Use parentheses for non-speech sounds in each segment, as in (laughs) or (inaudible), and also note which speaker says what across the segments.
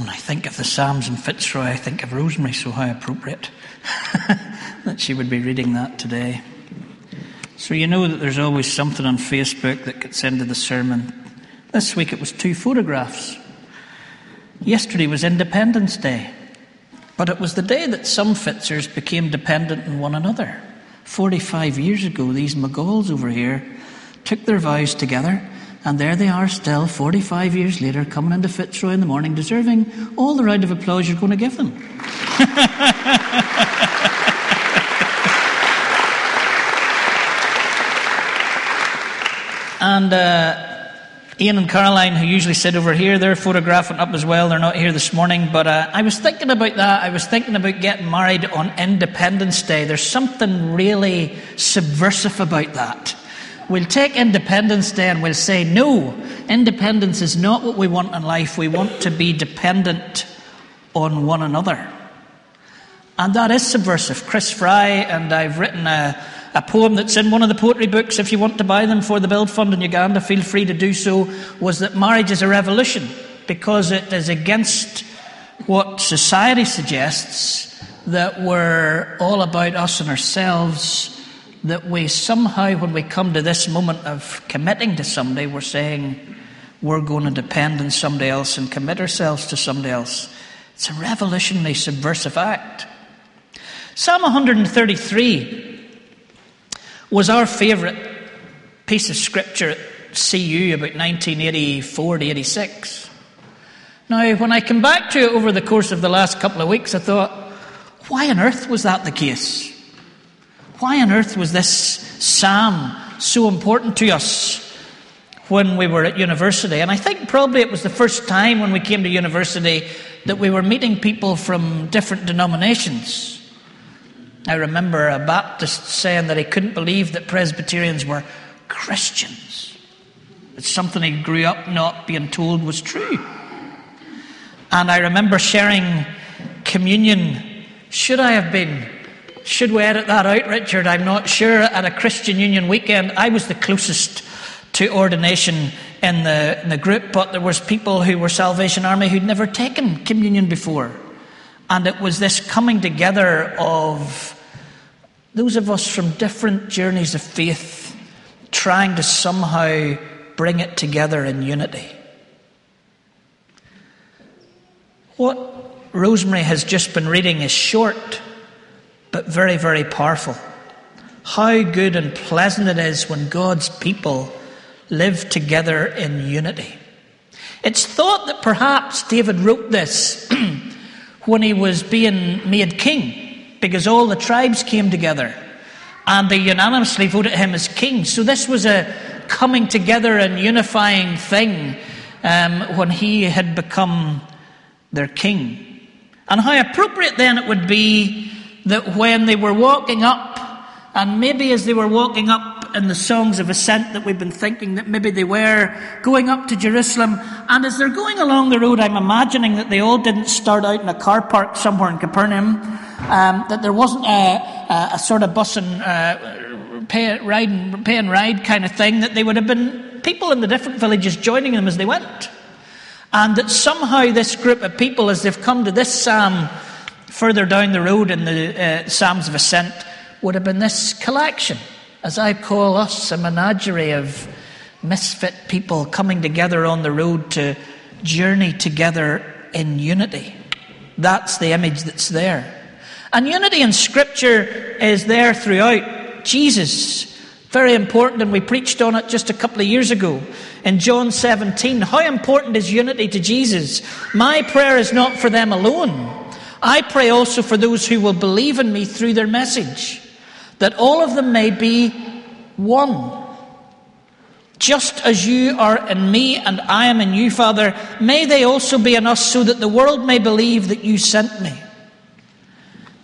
Speaker 1: When I think of the Psalms in Fitzroy, I think of Rosemary, so how appropriate (laughs) that she would be reading that today. So you know that there's always something on Facebook that gets into the sermon. This week it was two photographs. Yesterday was Independence Day, but it was the day that some Fitzers became dependent on one another. 45 years ago, these McGauls over here took their vows together and there they are still, 45 years later, coming into Fitzroy in the morning, deserving all the round of applause you're going to give them. (laughs) and uh, Ian and Caroline, who usually sit over here, they're photographing up as well. They're not here this morning, but uh, I was thinking about that. I was thinking about getting married on Independence Day. There's something really subversive about that. We'll take Independence Day and we'll say, no, independence is not what we want in life. We want to be dependent on one another. And that is subversive. Chris Fry, and I've written a, a poem that's in one of the poetry books. If you want to buy them for the Build Fund in Uganda, feel free to do so. Was that marriage is a revolution because it is against what society suggests that we're all about us and ourselves that we somehow, when we come to this moment of committing to somebody, we're saying we're going to depend on somebody else and commit ourselves to somebody else. It's a revolutionary, subversive act. Psalm 133 was our favourite piece of scripture at CU about 1984 to 86. Now, when I come back to it over the course of the last couple of weeks, I thought, why on earth was that the case? Why on earth was this psalm so important to us when we were at university? And I think probably it was the first time when we came to university that we were meeting people from different denominations. I remember a Baptist saying that he couldn't believe that Presbyterians were Christians. It's something he grew up not being told was true. And I remember sharing communion. Should I have been should we edit that out, Richard? I'm not sure. At a Christian Union weekend, I was the closest to ordination in the, in the group, but there was people who were Salvation Army who'd never taken communion before. And it was this coming together of those of us from different journeys of faith trying to somehow bring it together in unity. What Rosemary has just been reading is short but very, very powerful. How good and pleasant it is when God's people live together in unity. It's thought that perhaps David wrote this (clears throat) when he was being made king, because all the tribes came together and they unanimously voted him as king. So this was a coming together and unifying thing um, when he had become their king. And how appropriate then it would be that when they were walking up, and maybe as they were walking up in the songs of ascent that we've been thinking that maybe they were going up to Jerusalem, and as they're going along the road, I'm imagining that they all didn't start out in a car park somewhere in Capernaum, um, that there wasn't a, a, a sort of bus and uh, pay, ride, pay and ride kind of thing, that they would have been people in the different villages joining them as they went. And that somehow this group of people, as they've come to this psalm, further down the road in the uh, Psalms of Ascent would have been this collection, as I call us, a menagerie of misfit people coming together on the road to journey together in unity. That's the image that's there. And unity in Scripture is there throughout. Jesus, very important, and we preached on it just a couple of years ago in John 17. How important is unity to Jesus? My prayer is not for them alone I pray also for those who will believe in me through their message, that all of them may be one. Just as you are in me and I am in you, Father, may they also be in us so that the world may believe that you sent me.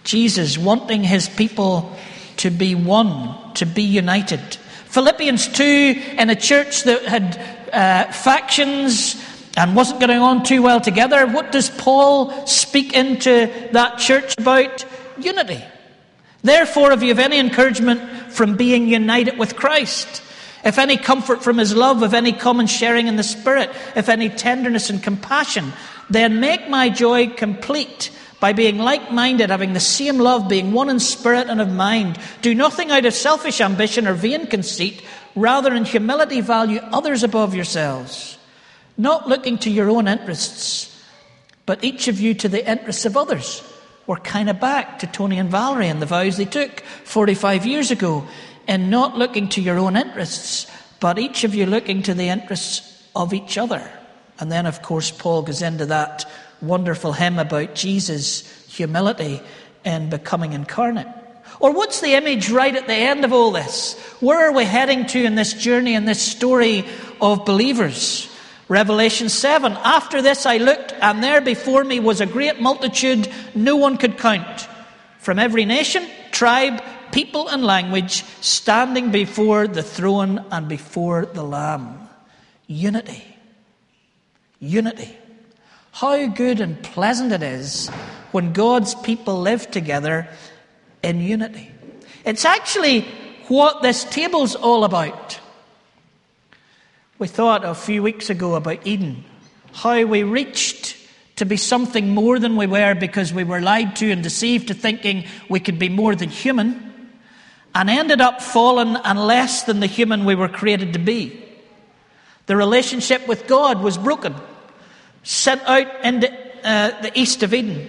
Speaker 1: Jesus wanting his people to be one, to be united. Philippians 2, in a church that had uh, factions, and wasn't getting on too well together. What does Paul speak into that church about? Unity. Therefore, if you have any encouragement from being united with Christ, if any comfort from his love, if any common sharing in the Spirit, if any tenderness and compassion, then make my joy complete by being like minded, having the same love, being one in spirit and of mind. Do nothing out of selfish ambition or vain conceit, rather, in humility, value others above yourselves, not looking to your own interests, but each of you to the interests of others. We're kind of back to Tony and Valerie and the vows they took 45 years ago, and not looking to your own interests, but each of you looking to the interests of each other. And then, of course, Paul goes into that wonderful hymn about Jesus' humility and becoming incarnate. Or what's the image right at the end of all this? Where are we heading to in this journey, in this story of believers? Revelation 7 After this I looked, and there before me was a great multitude no one could count, from every nation, tribe, people, and language, standing before the throne and before the Lamb. Unity. Unity. How good and pleasant it is when God's people live together in unity. It's actually what this table's all about. We thought a few weeks ago about Eden, how we reached to be something more than we were because we were lied to and deceived to thinking we could be more than human, and ended up fallen and less than the human we were created to be. The relationship with God was broken sent out into uh, the east of Eden.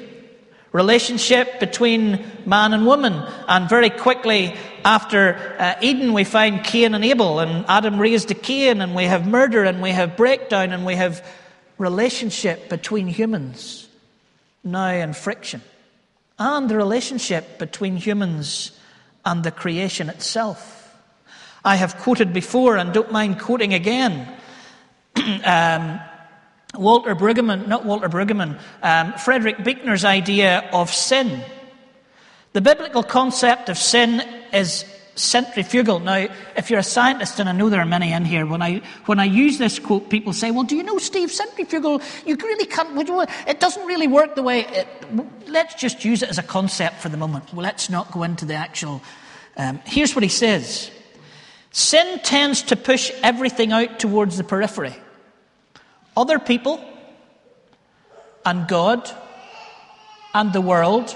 Speaker 1: Relationship between man and woman. And very quickly after uh, Eden, we find Cain and Abel, and Adam raised a Cain, and we have murder, and we have breakdown, and we have relationship between humans now in friction. And the relationship between humans and the creation itself. I have quoted before and don't mind quoting again. (clears throat) um, Walter Brueggemann, not Walter Brueggemann, um, Frederick Buechner's idea of sin. The biblical concept of sin is centrifugal. Now, if you're a scientist, and I know there are many in here, when I, when I use this quote, people say, Well, do you know, Steve, centrifugal, you really can't, it doesn't really work the way it, let's just use it as a concept for the moment. Well, let's not go into the actual. Um, here's what he says Sin tends to push everything out towards the periphery other people and God and the world,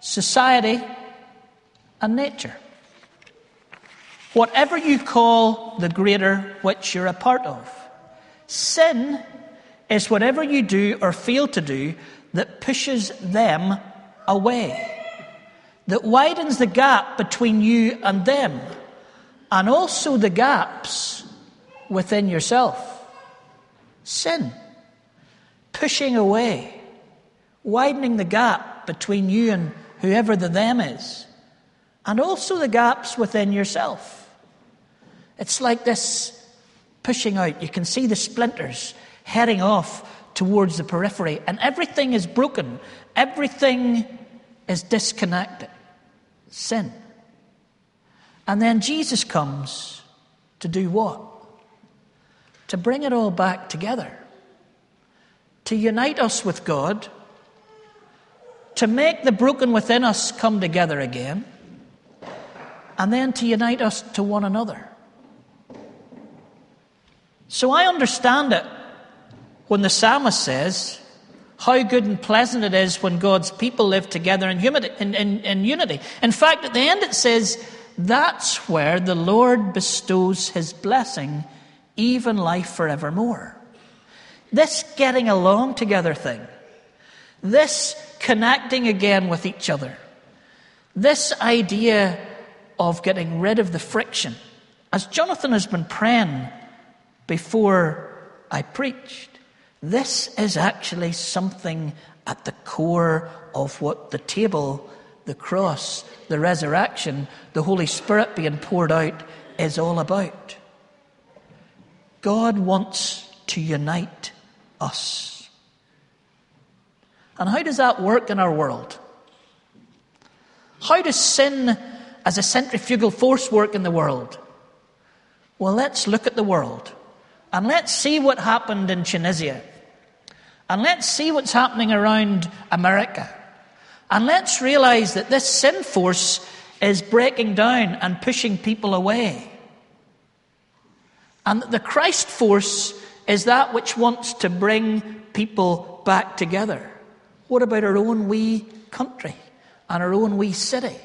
Speaker 1: society and nature. Whatever you call the greater which you're a part of. Sin is whatever you do or fail to do that pushes them away, that widens the gap between you and them, and also the gaps within yourself sin, pushing away, widening the gap between you and whoever the them is, and also the gaps within yourself. It's like this pushing out. You can see the splinters heading off towards the periphery, and everything is broken, everything is disconnected. Sin. And then Jesus comes to do what? To bring it all back together, to unite us with God, to make the broken within us come together again, and then to unite us to one another. So I understand it when the psalmist says, how good and pleasant it is when God's people live together in, in, in, in unity. In fact, at the end it says, that's where the Lord bestows his blessing even life forevermore. This getting along together thing, this connecting again with each other, this idea of getting rid of the friction, as Jonathan has been praying before I preached, this is actually something at the core of what the table, the cross, the resurrection, the Holy Spirit being poured out is all about. God wants to unite us. And how does that work in our world? How does sin as a centrifugal force work in the world? Well, let's look at the world and let's see what happened in Tunisia. And let's see what's happening around America. And let's realize that this sin force is breaking down and pushing people away. And the Christ force is that which wants to bring people back together. What about our own wee country and our own wee city?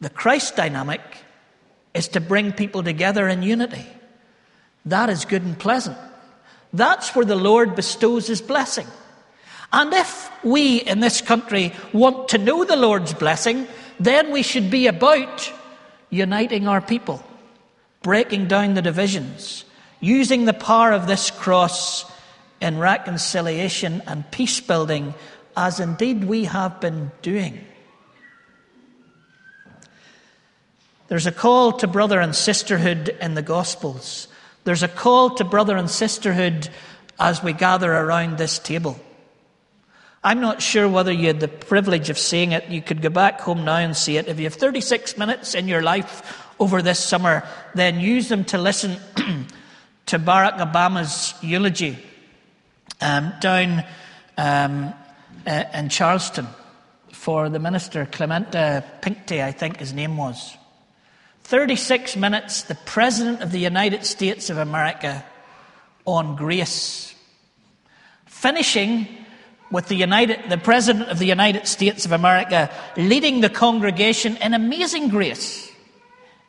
Speaker 1: The Christ dynamic is to bring people together in unity. That is good and pleasant. That's where the Lord bestows his blessing. And if we in this country want to know the Lord's blessing, then we should be about uniting our people, breaking down the divisions, using the power of this cross in reconciliation and peace building, as indeed we have been doing. There's a call to brother and sisterhood in the Gospels. There's a call to brother and sisterhood as we gather around this table. I'm not sure whether you had the privilege of seeing it. You could go back home now and see it. If you have 36 minutes in your life over this summer, then use them to listen (clears throat) to Barack Obama's eulogy um, down um, uh, in Charleston for the minister, Clemente Pinckney, I think his name was. 36 minutes, the President of the United States of America on grace. Finishing with the, United, the President of the United States of America leading the congregation in amazing grace.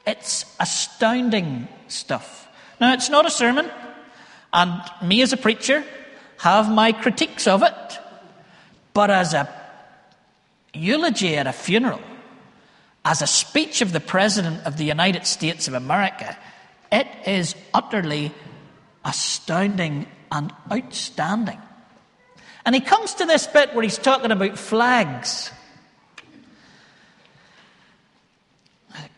Speaker 1: It's astounding stuff. Now, it's not a sermon, and me as a preacher have my critiques of it, but as a eulogy at a funeral, as a speech of the President of the United States of America, it is utterly astounding and outstanding. And he comes to this bit where he's talking about flags.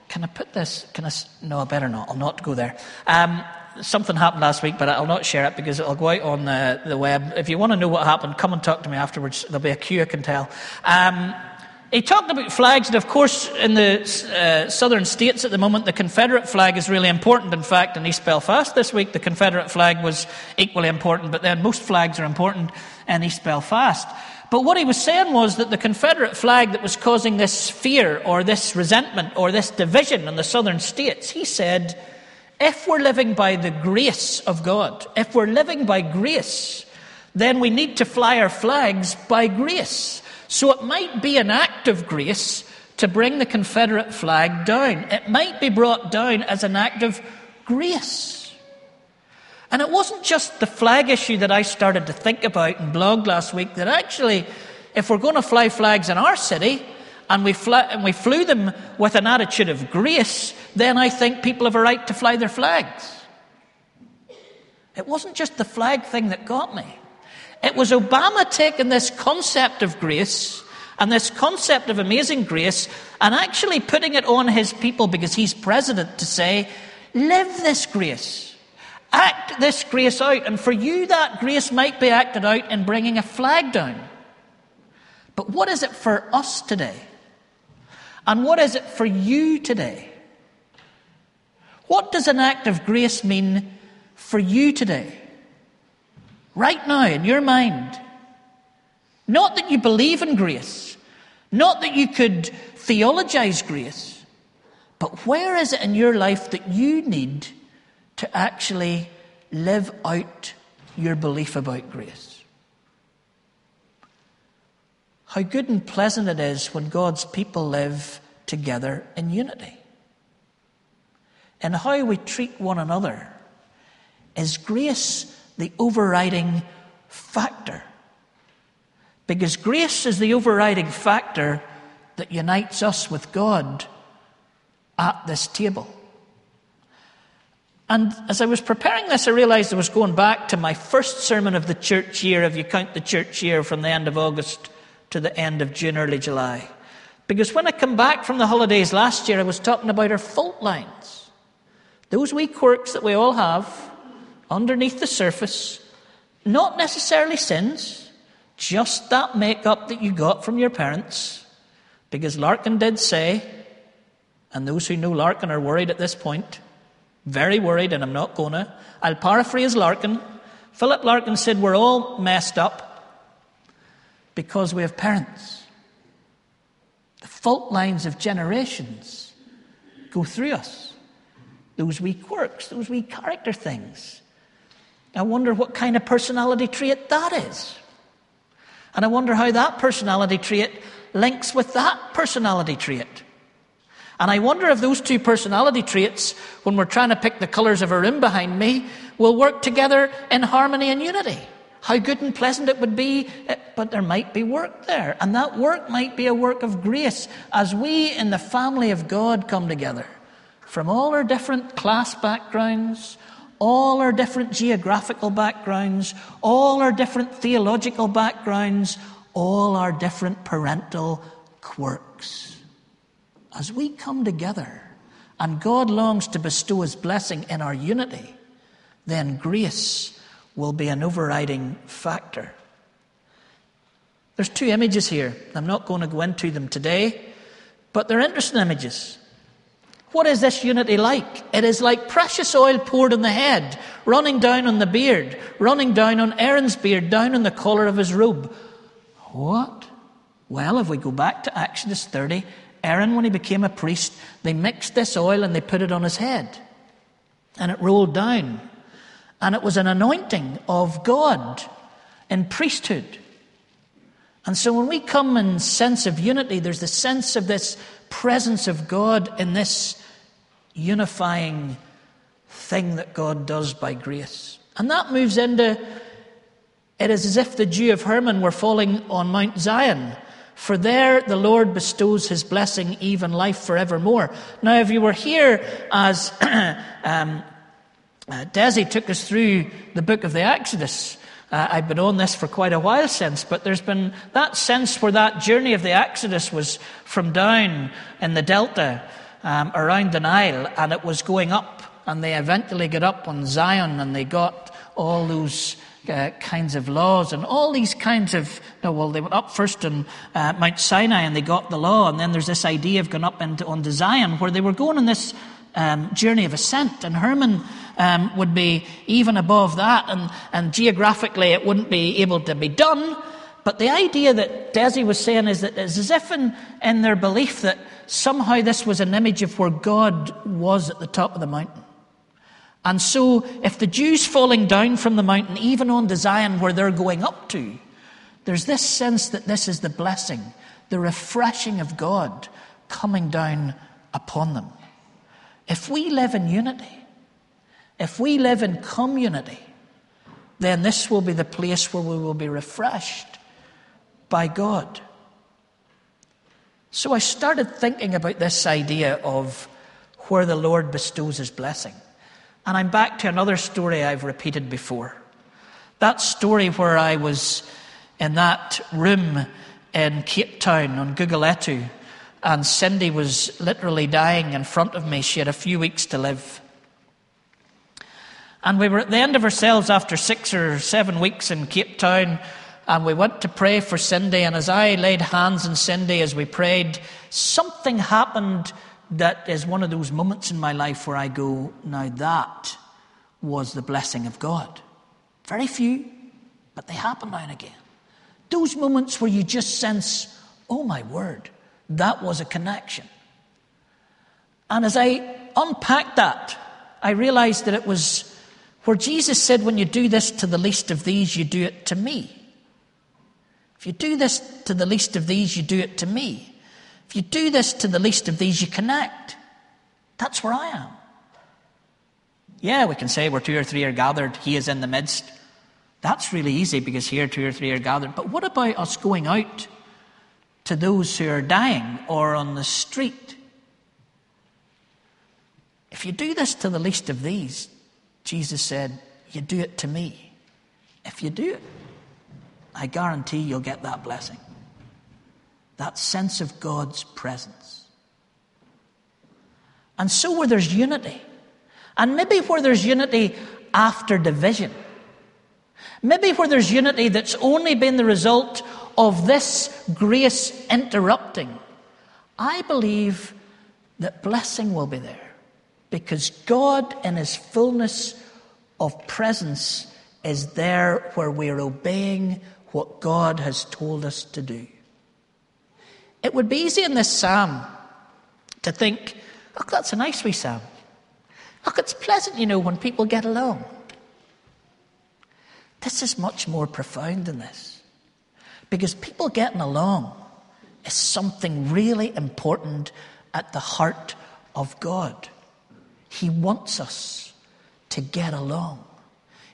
Speaker 1: Can I put this? Can I? No, I better not. I'll not go there. Um, something happened last week, but I'll not share it because it'll go out on the, the web. If you want to know what happened, come and talk to me afterwards. There'll be a queue I can tell. Um, he talked about flags, and of course, in the uh, southern states at the moment, the Confederate flag is really important. In fact, in East Belfast this week, the Confederate flag was equally important, but then most flags are important in East Belfast. But what he was saying was that the Confederate flag that was causing this fear or this resentment or this division in the southern states, he said, if we're living by the grace of God, if we're living by grace, then we need to fly our flags by grace. So it might be an act of grace to bring the Confederate flag down. It might be brought down as an act of grace. And it wasn't just the flag issue that I started to think about and blog last week, that actually, if we're going to fly flags in our city, and we, and we flew them with an attitude of grace, then I think people have a right to fly their flags. It wasn't just the flag thing that got me. It was Obama taking this concept of grace and this concept of amazing grace and actually putting it on his people because he's president to say, live this grace. Act this grace out. And for you, that grace might be acted out in bringing a flag down. But what is it for us today? And what is it for you today? What does an act of grace mean for you today? right now in your mind. Not that you believe in grace, not that you could theologize grace, but where is it in your life that you need to actually live out your belief about grace? How good and pleasant it is when God's people live together in unity. And how we treat one another is grace the overriding factor. Because grace is the overriding factor that unites us with God at this table. And as I was preparing this, I realized I was going back to my first sermon of the church year, if you count the church year from the end of August to the end of June, early July. Because when I come back from the holidays last year, I was talking about our fault lines. Those wee quirks that we all have, underneath the surface, not necessarily sins, just that makeup that you got from your parents. Because Larkin did say, and those who know Larkin are worried at this point, very worried, and I'm not gonna. I'll paraphrase Larkin. Philip Larkin said, We're all messed up because we have parents. The fault lines of generations go through us. those wee quirks, those wee character things. I wonder what kind of personality trait that is. And I wonder how that personality trait links with that personality trait. And I wonder if those two personality traits, when we're trying to pick the colours of a room behind me, will work together in harmony and unity. How good and pleasant it would be, eh, but there might be work there. And that work might be a work of grace as we in the family of God come together from all our different class backgrounds, all our different geographical backgrounds, all our different theological backgrounds, all our different parental quirks. As we come together and God longs to bestow His blessing in our unity, then grace will be an overriding factor. There's two images here. I'm not going to go into them today, but they're interesting images. What is this unity like? It is like precious oil poured on the head, running down on the beard, running down on Aaron's beard, down on the collar of his robe. What? Well, if we go back to Exodus 30, Aaron, when he became a priest, they mixed this oil and they put it on his head. And it rolled down. And it was an anointing of God in priesthood. And so when we come in sense of unity, there's the sense of this presence of God in this unifying thing that God does by grace. And that moves into it is as if the dew of Hermon were falling on Mount Zion. For there the Lord bestows his blessing, even life forevermore. Now, if you were here as (clears throat) um, uh, Desi took us through the book of the Exodus, uh, I've been on this for quite a while since, but there's been that sense where that journey of the Exodus was from down in the Delta um, around the Nile, and it was going up, and they eventually got up on Zion, and they got all those uh, kinds of laws and all these kinds of no, well they went up first on uh, Mount Sinai and they got the law and then there's this idea of going up into onto Zion where they were going on this um, journey of ascent and Hermon um, would be even above that and, and geographically it wouldn't be able to be done but the idea that Desi was saying is that it's as if in, in their belief that somehow this was an image of where God was at the top of the mountain. And so, if the Jews falling down from the mountain, even on Zion where they're going up to, there's this sense that this is the blessing, the refreshing of God coming down upon them. If we live in unity, if we live in community, then this will be the place where we will be refreshed by God. So I started thinking about this idea of where the Lord bestows his blessing. And I'm back to another story I've repeated before. That story where I was in that room in Cape Town on Guguletu, and Cindy was literally dying in front of me. She had a few weeks to live. And we were at the end of ourselves after six or seven weeks in Cape Town and we went to pray for Cindy. And as I laid hands on Cindy as we prayed, something happened that is one of those moments in my life where I go, now that was the blessing of God. Very few, but they happen now and again. Those moments where you just sense, oh my word, that was a connection. And as I unpacked that, I realized that it was where Jesus said, when you do this to the least of these, you do it to me. If you do this to the least of these, you do it to me. If you do this to the least of these, you connect. That's where I am. Yeah, we can say where two or three are gathered, he is in the midst. That's really easy because here two or three are gathered. But what about us going out to those who are dying or on the street? If you do this to the least of these, Jesus said, you do it to me. If you do it, I guarantee you'll get that blessing. That sense of God's presence. And so, where there's unity, and maybe where there's unity after division, maybe where there's unity that's only been the result of this grace interrupting, I believe that blessing will be there because God, in His fullness of presence, is there where we're obeying what God has told us to do. It would be easy in this psalm to think, look, that's a nice wee psalm. Look, it's pleasant, you know, when people get along. This is much more profound than this. Because people getting along is something really important at the heart of God. He wants us to get along.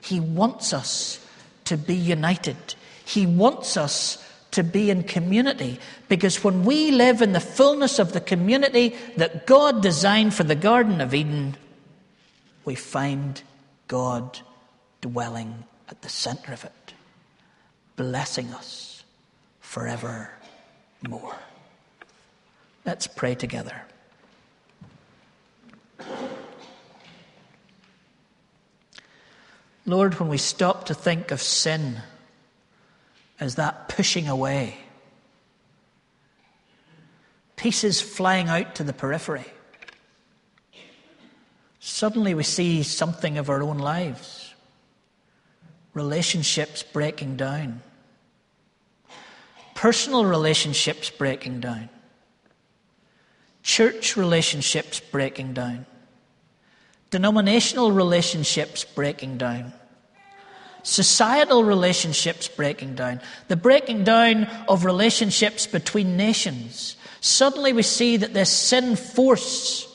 Speaker 1: He wants us to be united. He wants us to be in community because when we live in the fullness of the community that God designed for the Garden of Eden, we find God dwelling at the center of it, blessing us forevermore. Let's pray together. Lord, when we stop to think of sin as that pushing away, pieces flying out to the periphery, suddenly we see something of our own lives, relationships breaking down, personal relationships breaking down, church relationships breaking down. Denominational relationships breaking down, societal relationships breaking down, the breaking down of relationships between nations. Suddenly we see that this sin force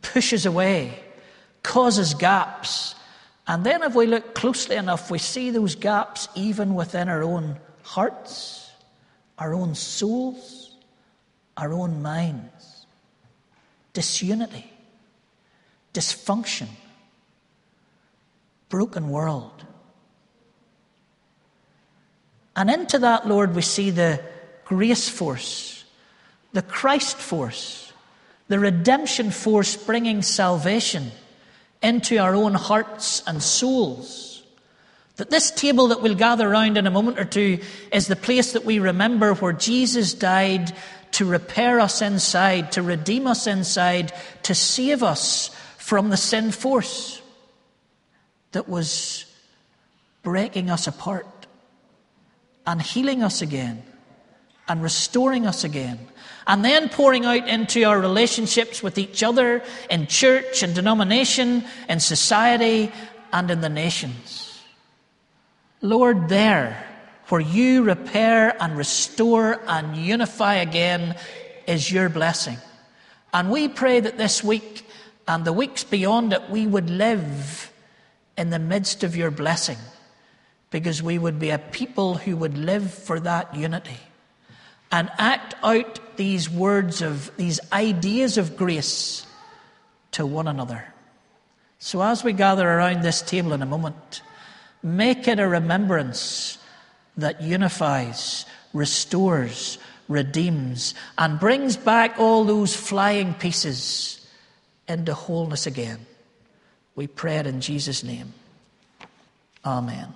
Speaker 1: pushes away, causes gaps. And then, if we look closely enough, we see those gaps even within our own hearts, our own souls, our own minds. Disunity dysfunction, broken world. And into that, Lord, we see the grace force, the Christ force, the redemption force bringing salvation into our own hearts and souls. That this table that we'll gather around in a moment or two is the place that we remember where Jesus died to repair us inside, to redeem us inside, to save us from the sin force that was breaking us apart and healing us again and restoring us again. And then pouring out into our relationships with each other in church and denomination, in society, and in the nations. Lord, there, where you repair and restore and unify again, is your blessing. And we pray that this week and the weeks beyond it, we would live in the midst of your blessing because we would be a people who would live for that unity and act out these words of, these ideas of grace to one another. So as we gather around this table in a moment, make it a remembrance that unifies, restores, redeems, and brings back all those flying pieces into wholeness again. We pray it in Jesus' name. Amen.